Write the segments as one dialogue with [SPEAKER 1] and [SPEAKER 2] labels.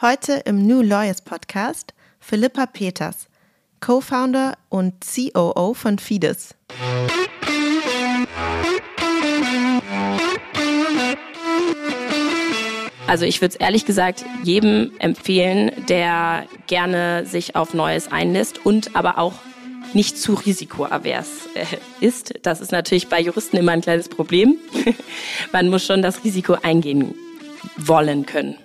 [SPEAKER 1] Heute im New Lawyers Podcast Philippa Peters, Co-Founder und COO von Fides.
[SPEAKER 2] Also ich würde es ehrlich gesagt jedem empfehlen, der gerne sich auf Neues einlässt und aber auch nicht zu risikoavers äh, ist. Das ist natürlich bei Juristen immer ein kleines Problem. Man muss schon das Risiko eingehen wollen können.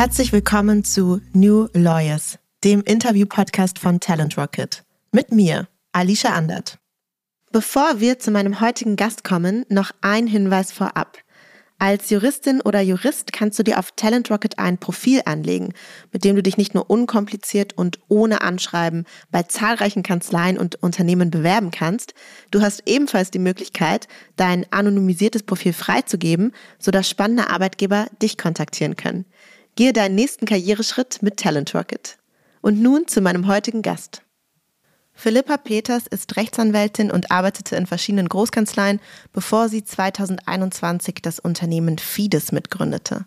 [SPEAKER 1] Herzlich willkommen zu New Lawyers, dem Interview-Podcast von Talent Rocket. Mit mir, Alicia Andert. Bevor wir zu meinem heutigen Gast kommen, noch ein Hinweis vorab. Als Juristin oder Jurist kannst du dir auf Talent Rocket ein Profil anlegen, mit dem du dich nicht nur unkompliziert und ohne Anschreiben bei zahlreichen Kanzleien und Unternehmen bewerben kannst, du hast ebenfalls die Möglichkeit, dein anonymisiertes Profil freizugeben, sodass spannende Arbeitgeber dich kontaktieren können. Gehe deinen nächsten Karriereschritt mit Talent Rocket. Und nun zu meinem heutigen Gast. Philippa Peters ist Rechtsanwältin und arbeitete in verschiedenen Großkanzleien, bevor sie 2021 das Unternehmen Fides mitgründete.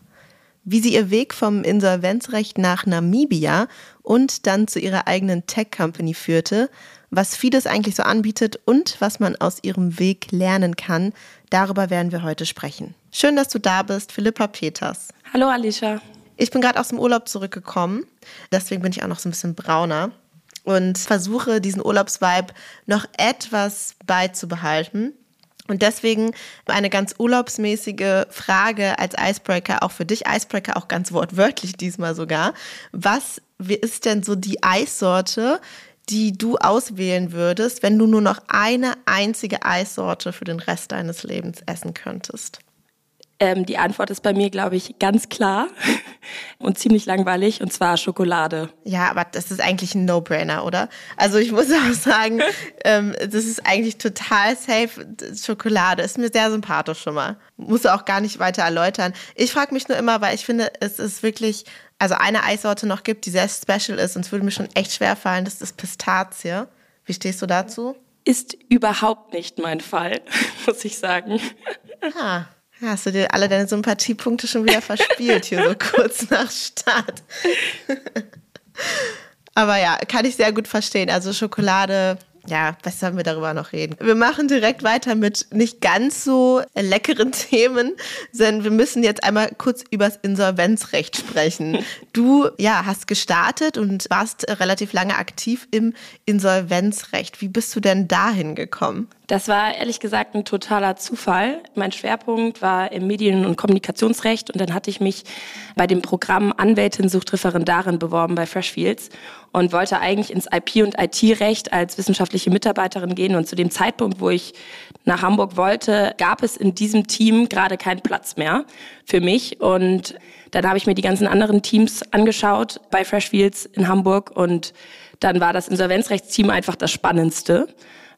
[SPEAKER 1] Wie sie ihr Weg vom Insolvenzrecht nach Namibia und dann zu ihrer eigenen Tech-Company führte, was Fides eigentlich so anbietet und was man aus ihrem Weg lernen kann, darüber werden wir heute sprechen. Schön, dass du da bist, Philippa Peters.
[SPEAKER 2] Hallo Alicia.
[SPEAKER 1] Ich bin gerade aus dem Urlaub zurückgekommen, deswegen bin ich auch noch so ein bisschen brauner und versuche diesen Urlaubsvibe noch etwas beizubehalten. Und deswegen eine ganz urlaubsmäßige Frage als Icebreaker, auch für dich Icebreaker, auch ganz wortwörtlich diesmal sogar. Was ist denn so die Eissorte, die du auswählen würdest, wenn du nur noch eine einzige Eissorte für den Rest deines Lebens essen könntest?
[SPEAKER 2] Ähm, die Antwort ist bei mir, glaube ich, ganz klar und ziemlich langweilig, und zwar Schokolade.
[SPEAKER 1] Ja, aber das ist eigentlich ein No-Brainer, oder? Also ich muss auch sagen, ähm, das ist eigentlich total safe. Schokolade ist mir sehr sympathisch schon mal. Muss auch gar nicht weiter erläutern. Ich frage mich nur immer, weil ich finde, es ist wirklich, also eine Eissorte noch gibt, die sehr special ist und es würde mir schon echt schwer fallen, das ist Pistazie. Wie stehst du dazu?
[SPEAKER 2] Ist überhaupt nicht mein Fall, muss ich sagen.
[SPEAKER 1] Ah. Hast du dir alle deine Sympathiepunkte schon wieder verspielt hier so kurz nach Start? Aber ja, kann ich sehr gut verstehen. Also Schokolade ja, was sollen wir darüber noch reden? Wir machen direkt weiter mit nicht ganz so leckeren Themen, sondern wir müssen jetzt einmal kurz übers Insolvenzrecht sprechen. Du, ja, hast gestartet und warst relativ lange aktiv im Insolvenzrecht. Wie bist du denn dahin gekommen?
[SPEAKER 2] Das war ehrlich gesagt ein totaler Zufall. Mein Schwerpunkt war im Medien- und Kommunikationsrecht und dann hatte ich mich bei dem Programm Anwältin sucht Referendarin beworben bei Freshfields und wollte eigentlich ins IP- und IT-Recht als wissenschaftliche Mitarbeiterin gehen. Und zu dem Zeitpunkt, wo ich nach Hamburg wollte, gab es in diesem Team gerade keinen Platz mehr für mich. Und dann habe ich mir die ganzen anderen Teams angeschaut bei Freshfields in Hamburg und dann war das Insolvenzrechtsteam einfach das Spannendste.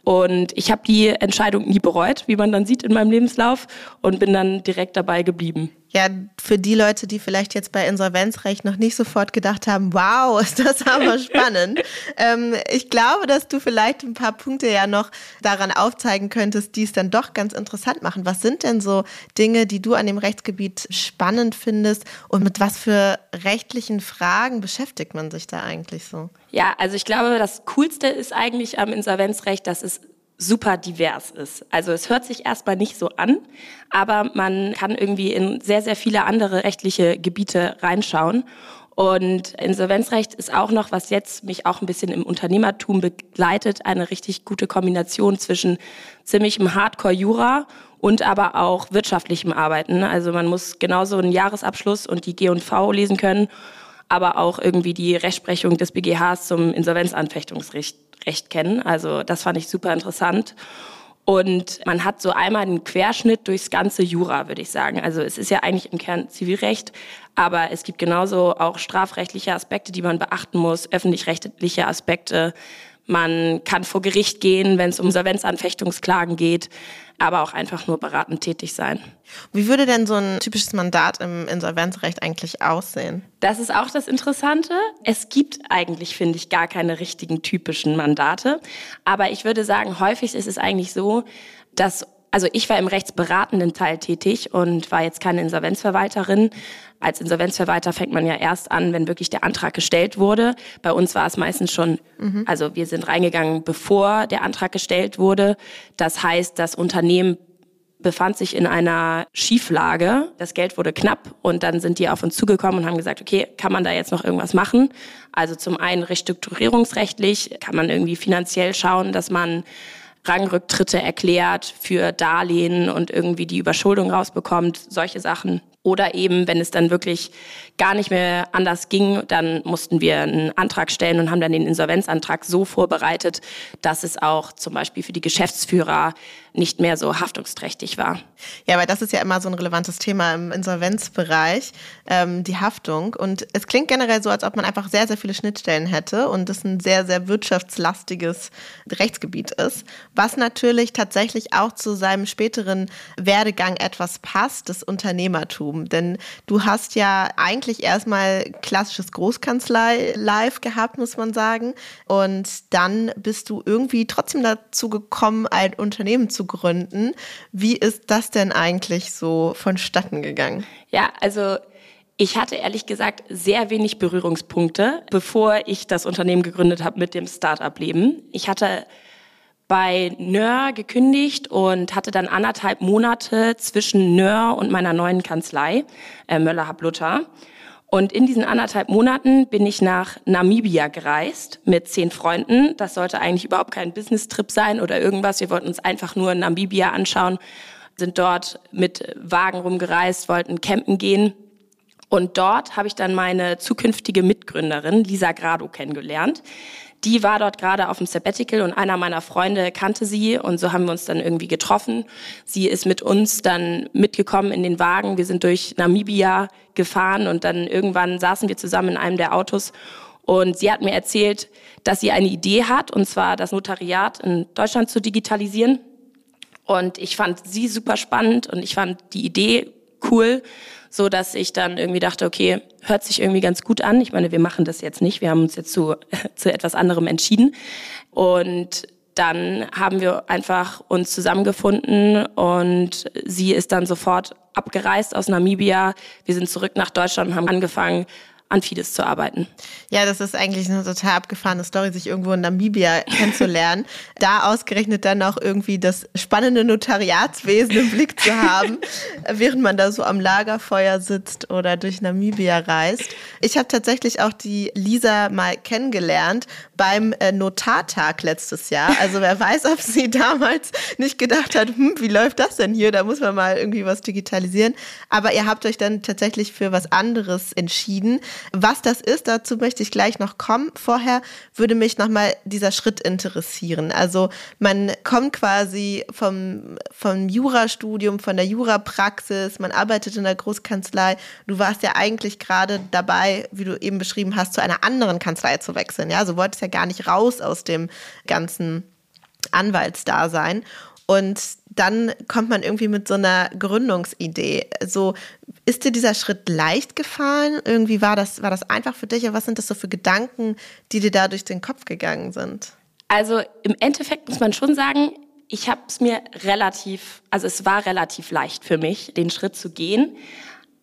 [SPEAKER 2] Und ich habe die Entscheidung nie bereut, wie man dann sieht in meinem Lebenslauf und bin dann direkt dabei geblieben.
[SPEAKER 1] Ja, für die Leute, die vielleicht jetzt bei Insolvenzrecht noch nicht sofort gedacht haben, wow, ist das aber spannend. ähm, ich glaube, dass du vielleicht ein paar Punkte ja noch daran aufzeigen könntest, die es dann doch ganz interessant machen. Was sind denn so Dinge, die du an dem Rechtsgebiet spannend findest und mit was für rechtlichen Fragen beschäftigt man sich da eigentlich so?
[SPEAKER 2] Ja, also ich glaube, das Coolste ist eigentlich am Insolvenzrecht, dass es super divers ist. Also es hört sich erstmal nicht so an, aber man kann irgendwie in sehr, sehr viele andere rechtliche Gebiete reinschauen. Und Insolvenzrecht ist auch noch, was jetzt mich auch ein bisschen im Unternehmertum begleitet, eine richtig gute Kombination zwischen ziemlichem Hardcore-Jura und aber auch wirtschaftlichem Arbeiten. Also man muss genauso einen Jahresabschluss und die G&V lesen können, aber auch irgendwie die Rechtsprechung des BGHs zum Insolvenzanfechtungsrecht Recht kennen. Also das fand ich super interessant. Und man hat so einmal einen Querschnitt durchs ganze Jura, würde ich sagen. Also es ist ja eigentlich im Kern Zivilrecht, aber es gibt genauso auch strafrechtliche Aspekte, die man beachten muss, öffentlich-rechtliche Aspekte. Man kann vor Gericht gehen, wenn es um Insolvenzanfechtungsklagen geht, aber auch einfach nur beratend tätig sein.
[SPEAKER 1] Wie würde denn so ein typisches Mandat im Insolvenzrecht eigentlich aussehen?
[SPEAKER 2] Das ist auch das Interessante. Es gibt eigentlich, finde ich, gar keine richtigen typischen Mandate. Aber ich würde sagen, häufig ist es eigentlich so, dass also ich war im rechtsberatenden Teil tätig und war jetzt keine Insolvenzverwalterin. Als Insolvenzverwalter fängt man ja erst an, wenn wirklich der Antrag gestellt wurde. Bei uns war es meistens schon, mhm. also wir sind reingegangen, bevor der Antrag gestellt wurde. Das heißt, das Unternehmen befand sich in einer Schieflage. Das Geld wurde knapp und dann sind die auf uns zugekommen und haben gesagt, okay, kann man da jetzt noch irgendwas machen? Also zum einen restrukturierungsrechtlich kann man irgendwie finanziell schauen, dass man Rangrücktritte erklärt für Darlehen und irgendwie die Überschuldung rausbekommt, solche Sachen. Oder eben, wenn es dann wirklich gar nicht mehr anders ging, dann mussten wir einen Antrag stellen und haben dann den Insolvenzantrag so vorbereitet, dass es auch zum Beispiel für die Geschäftsführer nicht mehr so haftungsträchtig war.
[SPEAKER 1] Ja, weil das ist ja immer so ein relevantes Thema im Insolvenzbereich, ähm, die Haftung. Und es klingt generell so, als ob man einfach sehr, sehr viele Schnittstellen hätte und es ein sehr, sehr wirtschaftslastiges Rechtsgebiet ist, was natürlich tatsächlich auch zu seinem späteren Werdegang etwas passt, das Unternehmertum. Denn du hast ja eigentlich erstmal klassisches Großkanzlei live gehabt, muss man sagen. Und dann bist du irgendwie trotzdem dazu gekommen, ein Unternehmen zu gründen. Wie ist das denn eigentlich so vonstatten gegangen?
[SPEAKER 2] Ja, also ich hatte ehrlich gesagt sehr wenig Berührungspunkte, bevor ich das Unternehmen gegründet habe mit dem Start-up-Leben. Ich hatte bei Nör gekündigt und hatte dann anderthalb Monate zwischen Nör und meiner neuen Kanzlei, äh, Möller-Hablutter. Und in diesen anderthalb Monaten bin ich nach Namibia gereist mit zehn Freunden. Das sollte eigentlich überhaupt kein Business-Trip sein oder irgendwas. Wir wollten uns einfach nur Namibia anschauen, sind dort mit Wagen rumgereist, wollten campen gehen. Und dort habe ich dann meine zukünftige Mitgründerin, Lisa Grado, kennengelernt. Die war dort gerade auf dem Sabbatical und einer meiner Freunde kannte sie und so haben wir uns dann irgendwie getroffen. Sie ist mit uns dann mitgekommen in den Wagen. Wir sind durch Namibia gefahren und dann irgendwann saßen wir zusammen in einem der Autos und sie hat mir erzählt, dass sie eine Idee hat und zwar das Notariat in Deutschland zu digitalisieren. Und ich fand sie super spannend und ich fand die Idee cool so dass ich dann irgendwie dachte, okay, hört sich irgendwie ganz gut an. Ich meine, wir machen das jetzt nicht, wir haben uns jetzt zu, zu etwas anderem entschieden. Und dann haben wir einfach uns zusammengefunden und sie ist dann sofort abgereist aus Namibia. Wir sind zurück nach Deutschland und haben angefangen, an Fides zu arbeiten.
[SPEAKER 1] Ja, das ist eigentlich eine total abgefahrene Story, sich irgendwo in Namibia kennenzulernen. da ausgerechnet dann auch irgendwie das spannende Notariatswesen im Blick zu haben, während man da so am Lagerfeuer sitzt oder durch Namibia reist. Ich habe tatsächlich auch die Lisa mal kennengelernt beim äh, Notartag letztes Jahr. Also wer weiß, ob sie damals nicht gedacht hat, hm, wie läuft das denn hier? Da muss man mal irgendwie was digitalisieren. Aber ihr habt euch dann tatsächlich für was anderes entschieden. Was das ist, dazu möchte ich gleich noch kommen. Vorher würde mich nochmal dieser Schritt interessieren. Also man kommt quasi vom, vom Jurastudium, von der Jurapraxis, man arbeitet in der Großkanzlei. Du warst ja eigentlich gerade dabei, wie du eben beschrieben hast, zu einer anderen Kanzlei zu wechseln. Ja, also wolltest ja gar nicht raus aus dem ganzen Anwaltsdasein. Und dann kommt man irgendwie mit so einer Gründungsidee. So, ist dir dieser Schritt leicht gefallen? Irgendwie war das, war das einfach für dich? Oder was sind das so für Gedanken, die dir da durch den Kopf gegangen sind?
[SPEAKER 2] Also im Endeffekt muss man schon sagen, ich habe es mir relativ, also es war relativ leicht für mich, den Schritt zu gehen.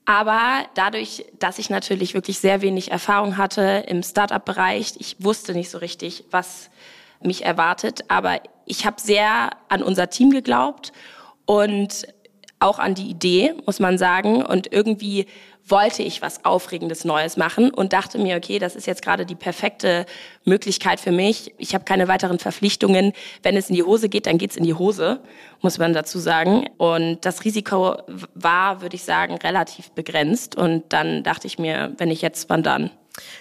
[SPEAKER 2] Aber dadurch, dass ich natürlich wirklich sehr wenig Erfahrung hatte im Startup-Bereich, ich wusste nicht so richtig, was mich erwartet. Aber ich habe sehr an unser Team geglaubt und auch an die Idee, muss man sagen. Und irgendwie wollte ich was Aufregendes Neues machen und dachte mir, okay, das ist jetzt gerade die perfekte Möglichkeit für mich. Ich habe keine weiteren Verpflichtungen. Wenn es in die Hose geht, dann geht's in die Hose, muss man dazu sagen. Und das Risiko war, würde ich sagen, relativ begrenzt. Und dann dachte ich mir, wenn ich jetzt, wann dann?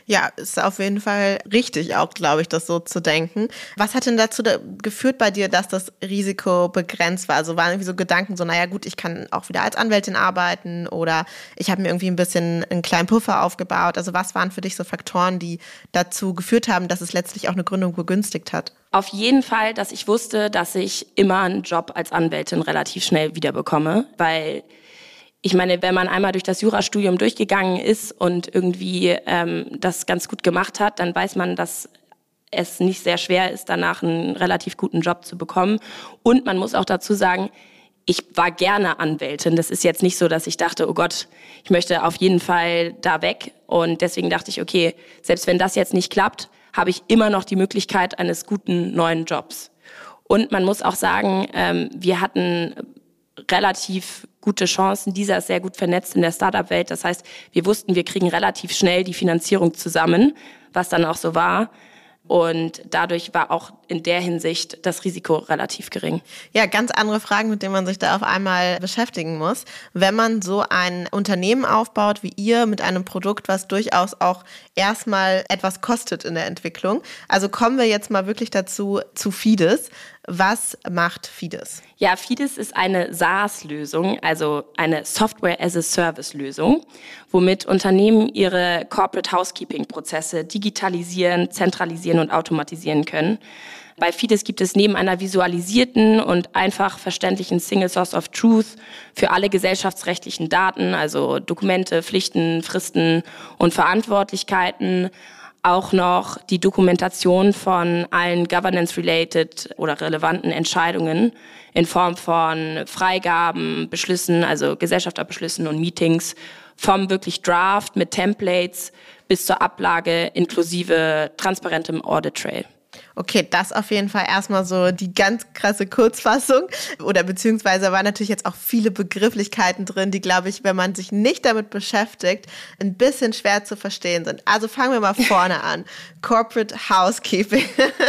[SPEAKER 1] Ja, ist auf jeden Fall richtig auch, glaube ich, das so zu denken. Was hat denn dazu geführt bei dir, dass das Risiko begrenzt war? Also waren irgendwie so Gedanken so, naja gut, ich kann auch wieder als Anwältin arbeiten oder ich habe mir irgendwie ein bisschen einen kleinen Puffer aufgebaut. Also was waren für dich so Faktoren, die dazu geführt haben, dass es letztlich auch eine Gründung begünstigt hat?
[SPEAKER 2] Auf jeden Fall, dass ich wusste, dass ich immer einen Job als Anwältin relativ schnell wiederbekomme, weil ich meine, wenn man einmal durch das Jurastudium durchgegangen ist und irgendwie ähm, das ganz gut gemacht hat, dann weiß man, dass es nicht sehr schwer ist, danach einen relativ guten Job zu bekommen. Und man muss auch dazu sagen, ich war gerne Anwältin. Das ist jetzt nicht so, dass ich dachte, oh Gott, ich möchte auf jeden Fall da weg. Und deswegen dachte ich, okay, selbst wenn das jetzt nicht klappt, habe ich immer noch die Möglichkeit eines guten neuen Jobs. Und man muss auch sagen, ähm, wir hatten relativ gute Chancen. Dieser ist sehr gut vernetzt in der Startup-Welt. Das heißt, wir wussten, wir kriegen relativ schnell die Finanzierung zusammen, was dann auch so war. Und dadurch war auch in der Hinsicht das Risiko relativ gering.
[SPEAKER 1] Ja, ganz andere Fragen, mit denen man sich da auf einmal beschäftigen muss. Wenn man so ein Unternehmen aufbaut wie ihr mit einem Produkt, was durchaus auch erstmal etwas kostet in der Entwicklung. Also kommen wir jetzt mal wirklich dazu zu Fides. Was macht Fides?
[SPEAKER 2] Ja, Fides ist eine SaaS-Lösung, also eine Software-as-a-Service-Lösung, womit Unternehmen ihre Corporate Housekeeping-Prozesse digitalisieren, zentralisieren und automatisieren können. Bei Fides gibt es neben einer visualisierten und einfach verständlichen Single Source of Truth für alle gesellschaftsrechtlichen Daten, also Dokumente, Pflichten, Fristen und Verantwortlichkeiten, auch noch die Dokumentation von allen governance-related oder relevanten Entscheidungen in Form von Freigaben, Beschlüssen, also Gesellschafterbeschlüssen und Meetings, vom wirklich Draft mit Templates bis zur Ablage inklusive transparentem Audit Trail.
[SPEAKER 1] Okay, das auf jeden Fall erstmal so die ganz krasse Kurzfassung. Oder beziehungsweise waren natürlich jetzt auch viele Begrifflichkeiten drin, die, glaube ich, wenn man sich nicht damit beschäftigt, ein bisschen schwer zu verstehen sind. Also fangen wir mal vorne an. Corporate Housekeeping.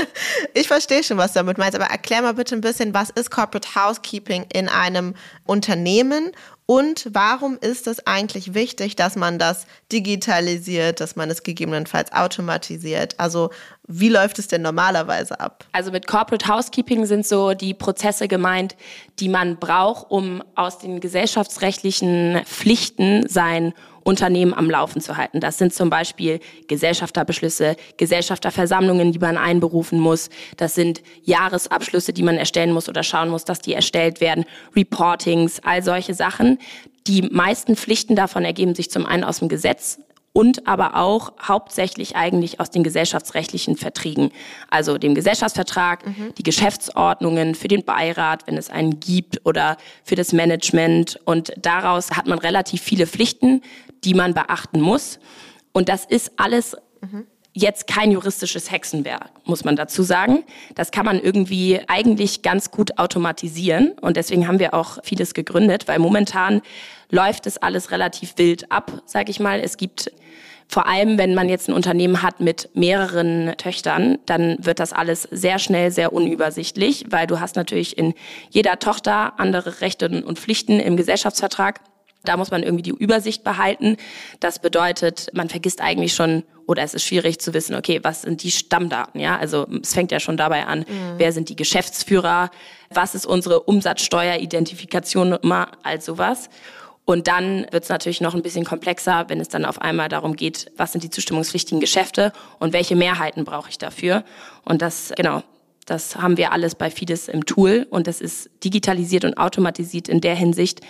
[SPEAKER 1] ich verstehe schon, was du damit meinst, aber erklär mal bitte ein bisschen, was ist Corporate Housekeeping in einem Unternehmen und warum ist es eigentlich wichtig, dass man das digitalisiert, dass man es gegebenenfalls automatisiert? Also wie läuft es denn normalerweise ab?
[SPEAKER 2] Also mit Corporate Housekeeping sind so die Prozesse gemeint, die man braucht, um aus den gesellschaftsrechtlichen Pflichten sein Unternehmen am Laufen zu halten. Das sind zum Beispiel Gesellschafterbeschlüsse, Gesellschafterversammlungen, die man einberufen muss. Das sind Jahresabschlüsse, die man erstellen muss oder schauen muss, dass die erstellt werden, Reportings, all solche Sachen. Die meisten Pflichten davon ergeben sich zum einen aus dem Gesetz, und aber auch hauptsächlich eigentlich aus den gesellschaftsrechtlichen Verträgen, also dem Gesellschaftsvertrag, mhm. die Geschäftsordnungen für den Beirat, wenn es einen gibt, oder für das Management. Und daraus hat man relativ viele Pflichten, die man beachten muss. Und das ist alles mhm. jetzt kein juristisches Hexenwerk, muss man dazu sagen. Das kann man irgendwie eigentlich ganz gut automatisieren. Und deswegen haben wir auch vieles gegründet, weil momentan läuft es alles relativ wild ab, sage ich mal. Es gibt vor allem, wenn man jetzt ein Unternehmen hat mit mehreren Töchtern, dann wird das alles sehr schnell sehr unübersichtlich, weil du hast natürlich in jeder Tochter andere Rechte und Pflichten im Gesellschaftsvertrag. Da muss man irgendwie die Übersicht behalten. Das bedeutet, man vergisst eigentlich schon, oder es ist schwierig zu wissen, okay, was sind die Stammdaten, ja? Also es fängt ja schon dabei an, mhm. wer sind die Geschäftsführer, was ist unsere Umsatzsteueridentifikation, immer all sowas. Und dann wird es natürlich noch ein bisschen komplexer, wenn es dann auf einmal darum geht, was sind die zustimmungspflichtigen Geschäfte und welche Mehrheiten brauche ich dafür. Und das, genau, das haben wir alles bei Fides im Tool und das ist digitalisiert und automatisiert in der Hinsicht,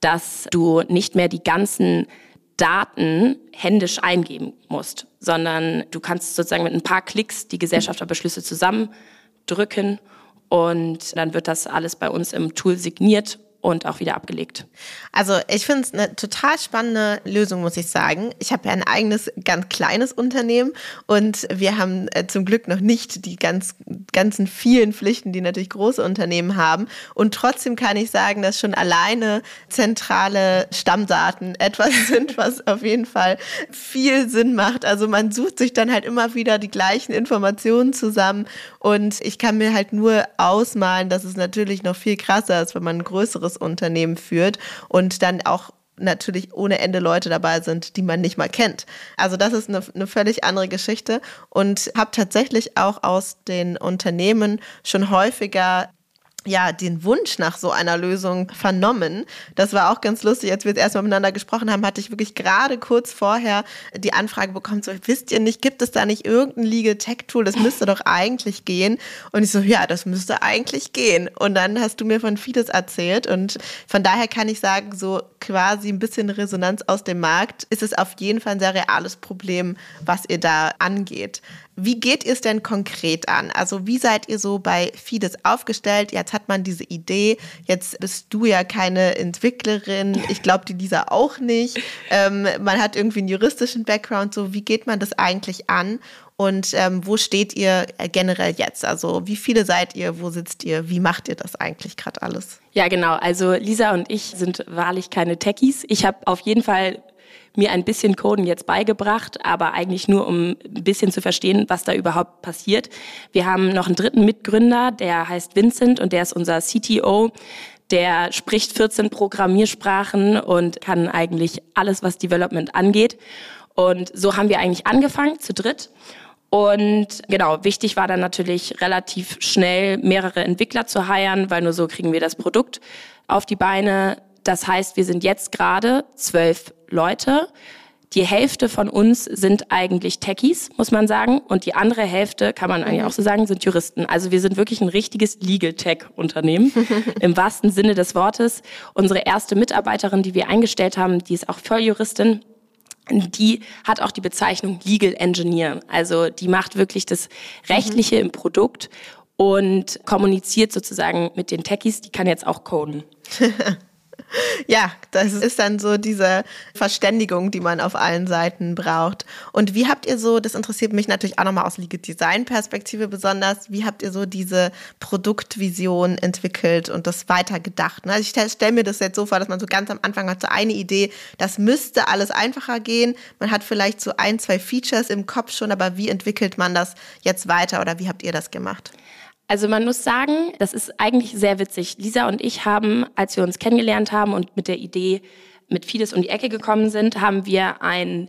[SPEAKER 2] dass du nicht mehr die ganzen Daten händisch eingeben musst, sondern du kannst sozusagen mit ein paar Klicks die Gesellschafterbeschlüsse zusammendrücken und dann wird das alles bei uns im Tool signiert und auch wieder abgelegt.
[SPEAKER 1] Also ich finde es eine total spannende Lösung, muss ich sagen. Ich habe ja ein eigenes, ganz kleines Unternehmen und wir haben äh, zum Glück noch nicht die ganz, ganzen vielen Pflichten, die natürlich große Unternehmen haben. Und trotzdem kann ich sagen, dass schon alleine zentrale Stammdaten etwas sind, was auf jeden Fall viel Sinn macht. Also man sucht sich dann halt immer wieder die gleichen Informationen zusammen und ich kann mir halt nur ausmalen, dass es natürlich noch viel krasser ist, wenn man ein größeres Unternehmen führt und dann auch natürlich ohne Ende Leute dabei sind, die man nicht mal kennt. Also das ist eine, eine völlig andere Geschichte und habe tatsächlich auch aus den Unternehmen schon häufiger ja, den Wunsch nach so einer Lösung vernommen. Das war auch ganz lustig. Als wir jetzt erstmal miteinander gesprochen haben, hatte ich wirklich gerade kurz vorher die Anfrage bekommen, so, wisst ihr nicht, gibt es da nicht irgendein Legal Tech Tool? Das müsste doch eigentlich gehen. Und ich so, ja, das müsste eigentlich gehen. Und dann hast du mir von Fides erzählt. Und von daher kann ich sagen, so quasi ein bisschen Resonanz aus dem Markt ist es auf jeden Fall ein sehr reales Problem, was ihr da angeht. Wie geht ihr es denn konkret an? Also wie seid ihr so bei Fides aufgestellt? Jetzt hat man diese Idee, jetzt bist du ja keine Entwicklerin, ich glaube die Lisa auch nicht. Ähm, man hat irgendwie einen juristischen Background, so wie geht man das eigentlich an? Und ähm, wo steht ihr generell jetzt? Also wie viele seid ihr? Wo sitzt ihr? Wie macht ihr das eigentlich gerade alles?
[SPEAKER 2] Ja, genau. Also Lisa und ich sind wahrlich keine Techies. Ich habe auf jeden Fall mir ein bisschen Coden jetzt beigebracht, aber eigentlich nur, um ein bisschen zu verstehen, was da überhaupt passiert. Wir haben noch einen dritten Mitgründer, der heißt Vincent und der ist unser CTO. Der spricht 14 Programmiersprachen und kann eigentlich alles, was Development angeht. Und so haben wir eigentlich angefangen, zu dritt. Und genau, wichtig war dann natürlich relativ schnell mehrere Entwickler zu heiren, weil nur so kriegen wir das Produkt auf die Beine. Das heißt, wir sind jetzt gerade zwölf Leute. Die Hälfte von uns sind eigentlich Techies, muss man sagen. Und die andere Hälfte, kann man eigentlich mhm. auch so sagen, sind Juristen. Also wir sind wirklich ein richtiges Legal Tech-Unternehmen im wahrsten Sinne des Wortes. Unsere erste Mitarbeiterin, die wir eingestellt haben, die ist auch Volljuristin. Die hat auch die Bezeichnung Legal Engineer. Also die macht wirklich das Rechtliche mhm. im Produkt und kommuniziert sozusagen mit den Techies. Die kann jetzt auch coden.
[SPEAKER 1] Ja, das ist dann so diese Verständigung, die man auf allen Seiten braucht. Und wie habt ihr so, das interessiert mich natürlich auch nochmal aus Legal Design Perspektive besonders, wie habt ihr so diese Produktvision entwickelt und das weitergedacht? Also ich stelle stell mir das jetzt so vor, dass man so ganz am Anfang hat so eine Idee, das müsste alles einfacher gehen. Man hat vielleicht so ein, zwei Features im Kopf schon, aber wie entwickelt man das jetzt weiter oder wie habt ihr das gemacht?
[SPEAKER 2] Also man muss sagen, das ist eigentlich sehr witzig. Lisa und ich haben, als wir uns kennengelernt haben und mit der Idee mit Fides um die Ecke gekommen sind, haben wir ein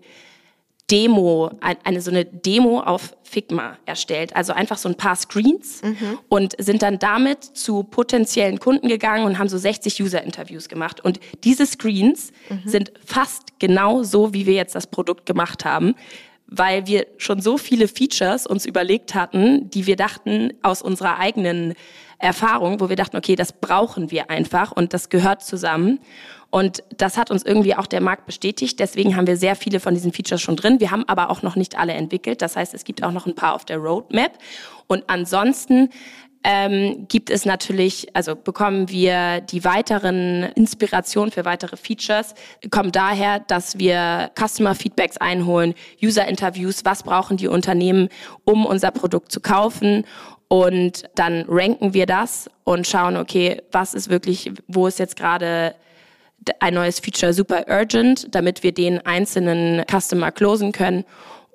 [SPEAKER 2] Demo, eine so eine Demo auf Figma erstellt. Also einfach so ein paar Screens mhm. und sind dann damit zu potenziellen Kunden gegangen und haben so 60 User-Interviews gemacht. Und diese Screens mhm. sind fast genau so, wie wir jetzt das Produkt gemacht haben weil wir schon so viele Features uns überlegt hatten, die wir dachten aus unserer eigenen Erfahrung, wo wir dachten, okay, das brauchen wir einfach und das gehört zusammen. Und das hat uns irgendwie auch der Markt bestätigt. Deswegen haben wir sehr viele von diesen Features schon drin. Wir haben aber auch noch nicht alle entwickelt. Das heißt, es gibt auch noch ein paar auf der Roadmap. Und ansonsten ähm, gibt es natürlich, also bekommen wir die weiteren Inspirationen für weitere Features, kommen daher, dass wir Customer Feedbacks einholen, User Interviews, was brauchen die Unternehmen, um unser Produkt zu kaufen und dann ranken wir das und schauen, okay, was ist wirklich, wo ist jetzt gerade ein neues Feature super urgent, damit wir den einzelnen Customer closen können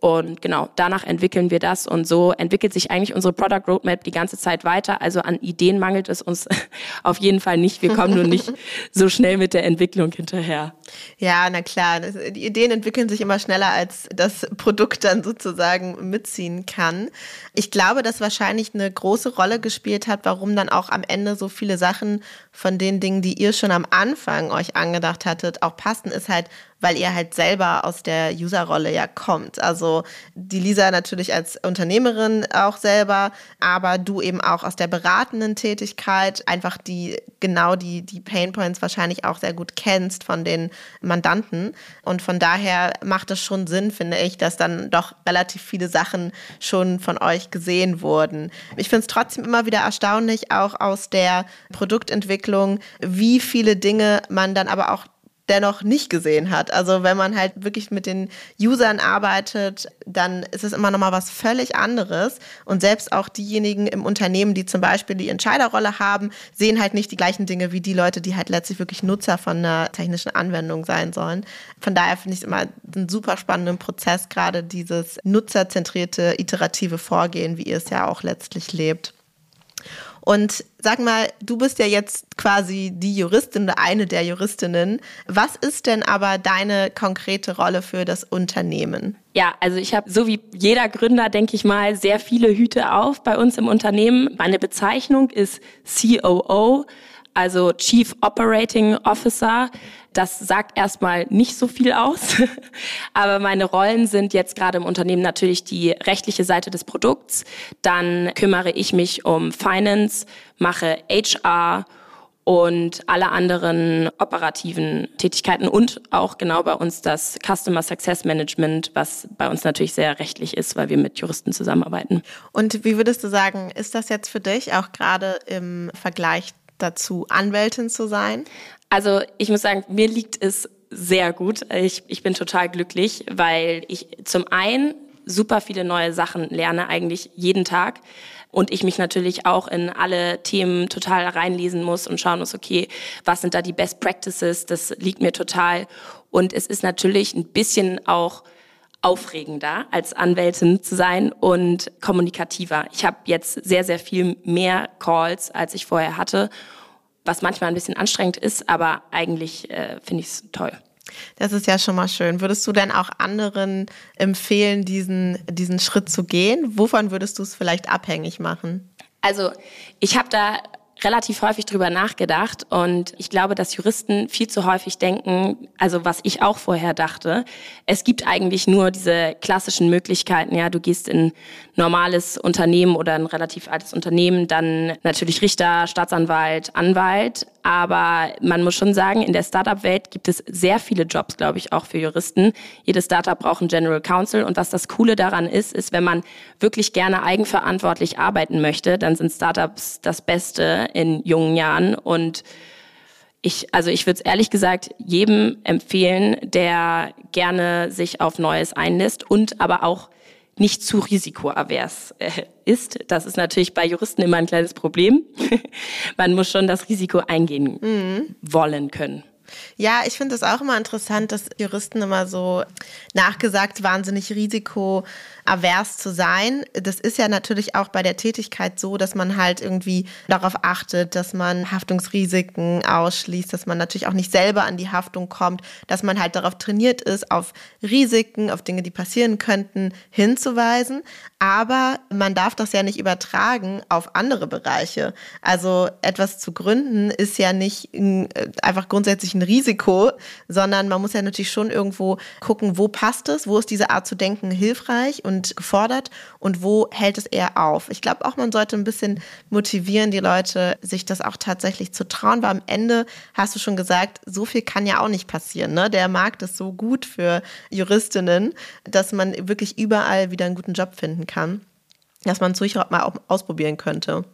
[SPEAKER 2] und genau, danach entwickeln wir das und so entwickelt sich eigentlich unsere Product Roadmap die ganze Zeit weiter. Also an Ideen mangelt es uns auf jeden Fall nicht. Wir kommen nur nicht so schnell mit der Entwicklung hinterher.
[SPEAKER 1] Ja, na klar. Die Ideen entwickeln sich immer schneller, als das Produkt dann sozusagen mitziehen kann. Ich glaube, dass wahrscheinlich eine große Rolle gespielt hat, warum dann auch am Ende so viele Sachen von den Dingen, die ihr schon am Anfang euch angedacht hattet, auch passen, ist halt, weil ihr halt selber aus der Userrolle ja kommt. Also die Lisa natürlich als Unternehmerin auch selber, aber du eben auch aus der beratenden Tätigkeit, einfach die genau die, die Painpoints wahrscheinlich auch sehr gut kennst von den Mandanten. Und von daher macht es schon Sinn, finde ich, dass dann doch relativ viele Sachen schon von euch gesehen wurden. Ich finde es trotzdem immer wieder erstaunlich, auch aus der Produktentwicklung, wie viele Dinge man dann aber auch dennoch nicht gesehen hat. Also wenn man halt wirklich mit den Usern arbeitet, dann ist es immer noch mal was völlig anderes. Und selbst auch diejenigen im Unternehmen, die zum Beispiel die Entscheiderrolle haben, sehen halt nicht die gleichen Dinge wie die Leute, die halt letztlich wirklich Nutzer von einer technischen Anwendung sein sollen. Von daher finde ich es immer einen super spannenden Prozess, gerade dieses nutzerzentrierte, iterative Vorgehen, wie ihr es ja auch letztlich lebt. Und sag mal, du bist ja jetzt quasi die Juristin oder eine der Juristinnen. Was ist denn aber deine konkrete Rolle für das Unternehmen?
[SPEAKER 2] Ja, also ich habe so wie jeder Gründer, denke ich mal, sehr viele Hüte auf bei uns im Unternehmen. Meine Bezeichnung ist COO, also Chief Operating Officer. Das sagt erstmal nicht so viel aus, aber meine Rollen sind jetzt gerade im Unternehmen natürlich die rechtliche Seite des Produkts. Dann kümmere ich mich um Finance, mache HR und alle anderen operativen Tätigkeiten und auch genau bei uns das Customer Success Management, was bei uns natürlich sehr rechtlich ist, weil wir mit Juristen zusammenarbeiten.
[SPEAKER 1] Und wie würdest du sagen, ist das jetzt für dich auch gerade im Vergleich dazu, Anwältin zu sein?
[SPEAKER 2] Also ich muss sagen, mir liegt es sehr gut. Ich, ich bin total glücklich, weil ich zum einen super viele neue Sachen lerne, eigentlich jeden Tag. Und ich mich natürlich auch in alle Themen total reinlesen muss und schauen muss, okay, was sind da die Best Practices? Das liegt mir total. Und es ist natürlich ein bisschen auch aufregender, als Anwältin zu sein und kommunikativer. Ich habe jetzt sehr, sehr viel mehr Calls, als ich vorher hatte, was manchmal ein bisschen anstrengend ist, aber eigentlich äh, finde ich es toll.
[SPEAKER 1] Das ist ja schon mal schön. Würdest du denn auch anderen empfehlen, diesen, diesen Schritt zu gehen? Wovon würdest du es vielleicht abhängig machen?
[SPEAKER 2] Also ich habe da relativ häufig drüber nachgedacht. Und ich glaube, dass Juristen viel zu häufig denken, also was ich auch vorher dachte, es gibt eigentlich nur diese klassischen Möglichkeiten, ja, du gehst in normales Unternehmen oder ein relativ altes Unternehmen, dann natürlich Richter, Staatsanwalt, Anwalt, aber man muss schon sagen, in der Startup-Welt gibt es sehr viele Jobs, glaube ich, auch für Juristen. Jedes Startup braucht einen General Counsel. Und was das Coole daran ist, ist, wenn man wirklich gerne eigenverantwortlich arbeiten möchte, dann sind Startups das Beste in jungen Jahren. Und ich, also ich würde es ehrlich gesagt jedem empfehlen, der gerne sich auf Neues einlässt und aber auch nicht zu risikoavers äh, ist. Das ist natürlich bei Juristen immer ein kleines Problem. Man muss schon das Risiko eingehen mhm. wollen können.
[SPEAKER 1] Ja, ich finde es auch immer interessant, dass Juristen immer so nachgesagt wahnsinnig risiko avers zu sein. Das ist ja natürlich auch bei der Tätigkeit so, dass man halt irgendwie darauf achtet, dass man Haftungsrisiken ausschließt, dass man natürlich auch nicht selber an die Haftung kommt, dass man halt darauf trainiert ist, auf Risiken, auf Dinge, die passieren könnten, hinzuweisen. Aber man darf das ja nicht übertragen auf andere Bereiche. Also etwas zu gründen ist ja nicht äh, einfach grundsätzlich ein Risiko, sondern man muss ja natürlich schon irgendwo gucken, wo passt es, wo ist diese Art zu denken hilfreich und gefordert und wo hält es eher auf. Ich glaube auch, man sollte ein bisschen motivieren, die Leute, sich das auch tatsächlich zu trauen, weil am Ende hast du schon gesagt, so viel kann ja auch nicht passieren. Ne? Der Markt ist so gut für Juristinnen, dass man wirklich überall wieder einen guten Job finden kann, dass man es durchaus mal ausprobieren könnte.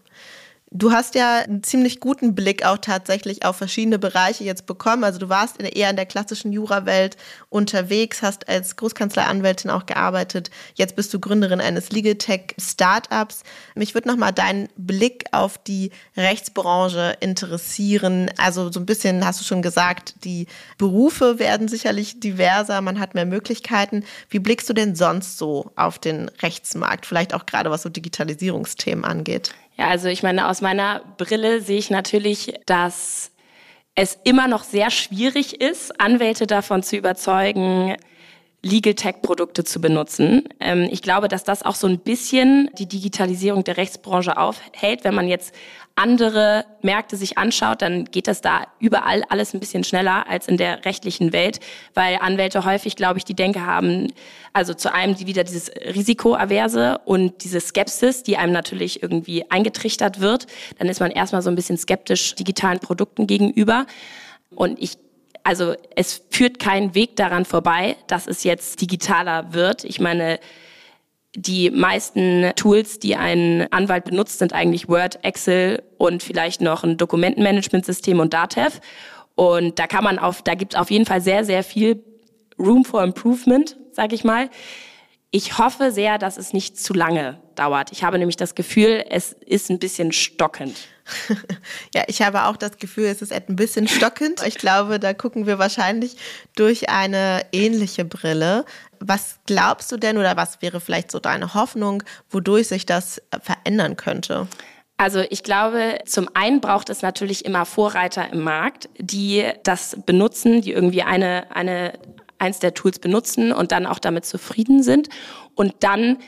[SPEAKER 1] Du hast ja einen ziemlich guten Blick auch tatsächlich auf verschiedene Bereiche jetzt bekommen. Also du warst eher in der klassischen Jurawelt unterwegs, hast als Großkanzleranwältin auch gearbeitet. Jetzt bist du Gründerin eines Legal Tech Startups. Mich würde nochmal dein Blick auf die Rechtsbranche interessieren. Also so ein bisschen hast du schon gesagt, die Berufe werden sicherlich diverser, man hat mehr Möglichkeiten. Wie blickst du denn sonst so auf den Rechtsmarkt? Vielleicht auch gerade was so Digitalisierungsthemen angeht.
[SPEAKER 2] Ja, also ich meine, aus meiner Brille sehe ich natürlich, dass es immer noch sehr schwierig ist, Anwälte davon zu überzeugen, Legal Tech Produkte zu benutzen. Ähm, ich glaube, dass das auch so ein bisschen die Digitalisierung der Rechtsbranche aufhält. Wenn man jetzt andere Märkte sich anschaut, dann geht das da überall alles ein bisschen schneller als in der rechtlichen Welt, weil Anwälte häufig, glaube ich, die Denke haben, also zu einem die wieder dieses Risikoaverse und diese Skepsis, die einem natürlich irgendwie eingetrichtert wird. Dann ist man erstmal so ein bisschen skeptisch digitalen Produkten gegenüber. Und ich also es führt kein Weg daran vorbei, dass es jetzt digitaler wird. Ich meine, die meisten Tools, die ein Anwalt benutzt, sind eigentlich Word, Excel und vielleicht noch ein Dokumentenmanagementsystem und Datev. Und da kann man auf, da gibt es auf jeden Fall sehr, sehr viel Room for Improvement, sage ich mal. Ich hoffe sehr, dass es nicht zu lange dauert. Ich habe nämlich das Gefühl, es ist ein bisschen stockend.
[SPEAKER 1] Ja, ich habe auch das Gefühl, es ist ein bisschen stockend. Ich glaube, da gucken wir wahrscheinlich durch eine ähnliche Brille. Was glaubst du denn oder was wäre vielleicht so deine Hoffnung, wodurch sich das verändern könnte?
[SPEAKER 2] Also ich glaube, zum einen braucht es natürlich immer Vorreiter im Markt, die das benutzen, die irgendwie eine, eine, eins der Tools benutzen und dann auch damit zufrieden sind. Und dann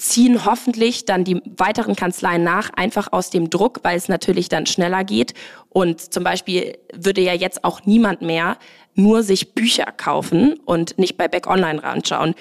[SPEAKER 2] ziehen hoffentlich dann die weiteren Kanzleien nach, einfach aus dem Druck, weil es natürlich dann schneller geht. Und zum Beispiel würde ja jetzt auch niemand mehr nur sich Bücher kaufen und nicht bei Back Online anschauen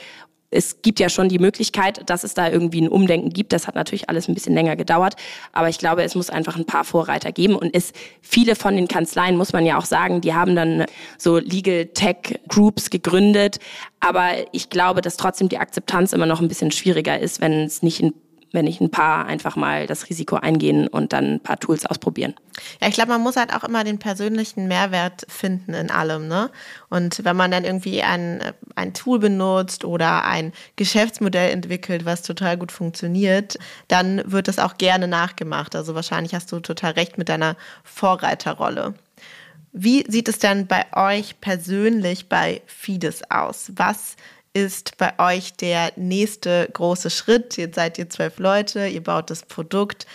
[SPEAKER 2] es gibt ja schon die Möglichkeit, dass es da irgendwie ein Umdenken gibt. Das hat natürlich alles ein bisschen länger gedauert. Aber ich glaube, es muss einfach ein paar Vorreiter geben. Und es, viele von den Kanzleien, muss man ja auch sagen, die haben dann so Legal Tech Groups gegründet. Aber ich glaube, dass trotzdem die Akzeptanz immer noch ein bisschen schwieriger ist, wenn es nicht in wenn nicht ein paar einfach mal das Risiko eingehen und dann ein paar Tools ausprobieren.
[SPEAKER 1] Ja, ich glaube, man muss halt auch immer den persönlichen Mehrwert finden in allem, ne? Und wenn man dann irgendwie ein, ein Tool benutzt oder ein Geschäftsmodell entwickelt, was total gut funktioniert, dann wird das auch gerne nachgemacht. Also wahrscheinlich hast du total recht mit deiner Vorreiterrolle. Wie sieht es denn bei euch persönlich bei Fides aus? Was ist bei euch der nächste große Schritt? Jetzt seid ihr zwölf Leute, ihr baut das Produkt.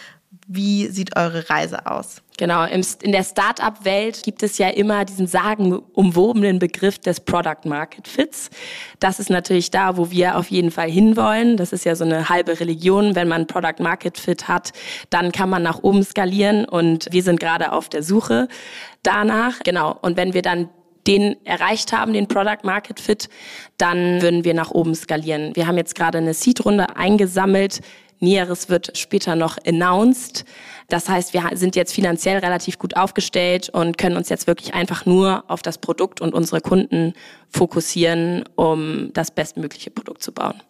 [SPEAKER 1] Wie sieht eure Reise aus?
[SPEAKER 2] Genau, in der Startup-Welt gibt es ja immer diesen sagenumwobenen Begriff des Product Market Fits. Das ist natürlich da, wo wir auf jeden Fall hinwollen. Das ist ja so eine halbe Religion. Wenn man Product Market Fit hat, dann kann man nach oben skalieren und wir sind gerade auf der Suche danach. Genau. Und wenn wir dann den erreicht haben, den Product Market Fit, dann würden wir nach oben skalieren. Wir haben jetzt gerade eine Seed-Runde eingesammelt. Näheres wird später noch announced. Das heißt, wir sind jetzt finanziell relativ gut aufgestellt und können uns jetzt wirklich einfach nur auf das Produkt und unsere Kunden fokussieren, um das bestmögliche Produkt zu bauen.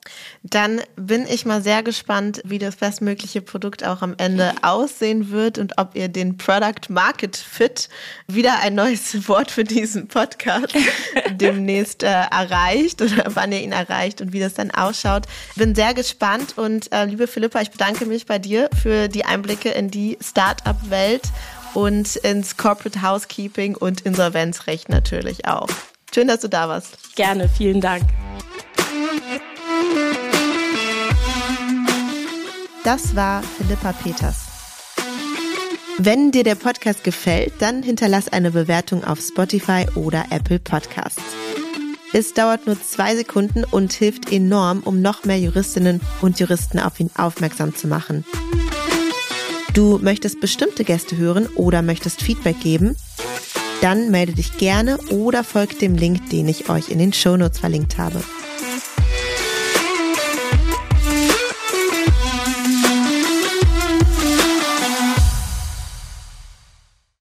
[SPEAKER 1] Dann bin ich mal sehr gespannt, wie das bestmögliche Produkt auch am Ende aussehen wird und ob ihr den Product Market Fit, wieder ein neues Wort für diesen Podcast, demnächst äh, erreicht oder wann ihr ihn erreicht und wie das dann ausschaut. Bin sehr gespannt und äh, liebe Philippa, ich bedanke mich bei dir für die Einblicke in die Startup-Welt und ins Corporate Housekeeping und Insolvenzrecht natürlich auch. Schön, dass du da warst.
[SPEAKER 2] Gerne, vielen Dank.
[SPEAKER 1] Das war Philippa Peters. Wenn dir der Podcast gefällt, dann hinterlass eine Bewertung auf Spotify oder Apple Podcasts. Es dauert nur zwei Sekunden und hilft enorm, um noch mehr Juristinnen und Juristen auf ihn aufmerksam zu machen. Du möchtest bestimmte Gäste hören oder möchtest Feedback geben? Dann melde dich gerne oder folgt dem Link, den ich euch in den Shownotes verlinkt habe.